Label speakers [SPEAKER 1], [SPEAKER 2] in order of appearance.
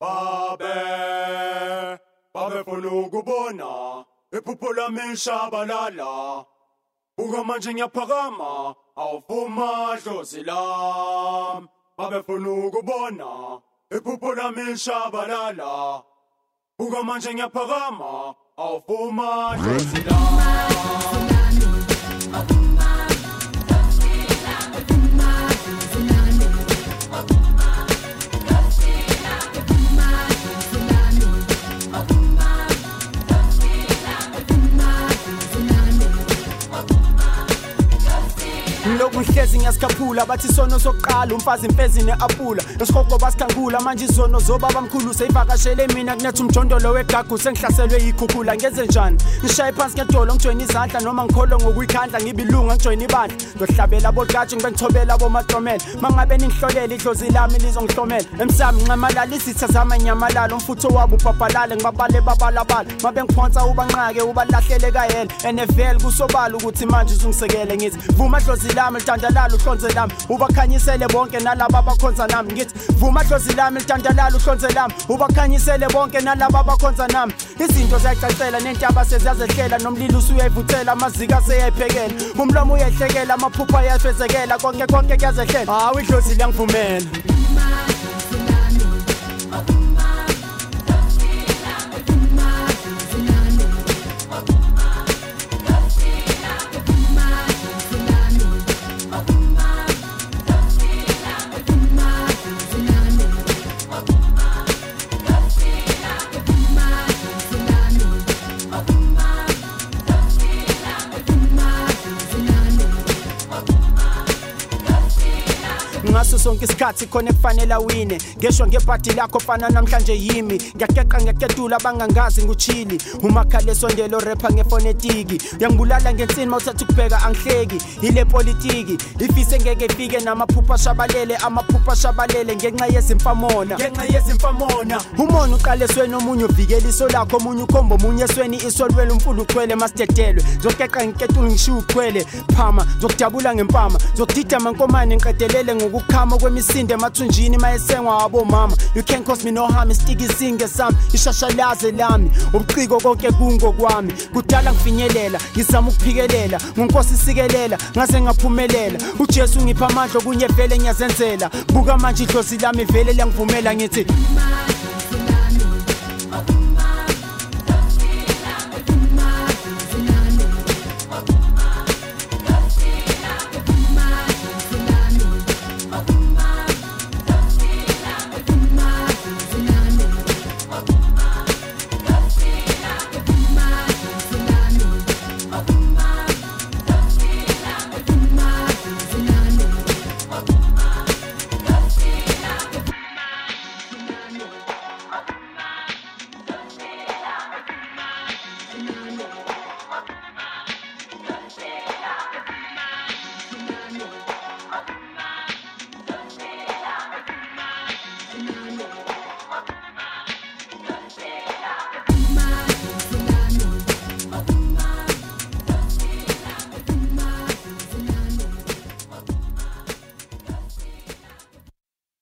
[SPEAKER 1] babe babefuna ukubona ephupho shabalala ukamanje ngiyaphakama awuvuma dlozi lam babefuna ukubona iphupho lami Uga ukamanje ngiyaphakama awuvuma dlozi lam
[SPEAKER 2] uhlezi ngiyasikhapula bathi sono sokuqala umfazi imfezi ne-apula nosihogo basikhangula manje izono zobaba mkhulu seyivakashele mina kunetha umjondolo wegagu sengihlaselwe yikhukhula ngenze njani ngishaye phansi ngedolo ngijoyine izandla noma ngikholo ngokuyikhandla ngibe ilunga ngijoyine ibandla ngizohlabela bogatshi ngibe ngithobela bomatomela mangabe ningihlolele idlozi lami lizongihlomela emsami ncamalala izitha zami nyamalala umfutho wabo ubhabhalale ngibabale babalabala mabe ngiphonsa ubanqake ubalahlele kayele and vele kusobala ukuthi manje uzungisekele ngithi vuma dlozi lami lithandalala uhlonze lami ubakhanyisele bonke nalabo abakhonza nami ngithi vuma dlozi lami lithandalala uhlonze lami ubakhanyisele bonke nalabo abakhonza nami izinto ziyacacela nentaba seziyazehlela nomlilo usuyayivuthela amazika seyayiphekela umlomo uyehlekela amaphupha ayafezekela konke konke kuyazehlela hawu idlozi liyangivumela ngaso sonke isikhathi khona ekufanele awine ngesho ngebhadi lakho fana namhlanje yimi ngiyakeqa ngiyaketula abangangazi nguchili umakhale sondelo repha ngefonetiki uyangibulala ngensini mawuthatha ukubheka angihleki yile politiki ifise ngeke ifike namaphupha shabalele amaphupha shabalele ngenxa yezimfamona ngenxa yezimfamona umona uqale esweni omunye uvikela iso lakho omunye ukhombo omunye esweni isolwele umfula uchwele masidedelwe ngizokeqa ngiketula ngishiye uchwele phama ngizokudabula ngempama ngizokudidama nkomane ngiqedelele ngoku ukuqhama kwemisindo emathunjini mayesengwa abomama you can cause me no harm isitiki izinge sami ishashalaze lami ubuqiko konke kungokwami kudala ngifinyelela ngizama ukuphikelela ngonkosi isikelela ngase ngaphumelela ujesu ngipha amandla okunye vele ngiyazenzela buka manje idlozi lami vele liyangivumela ngithi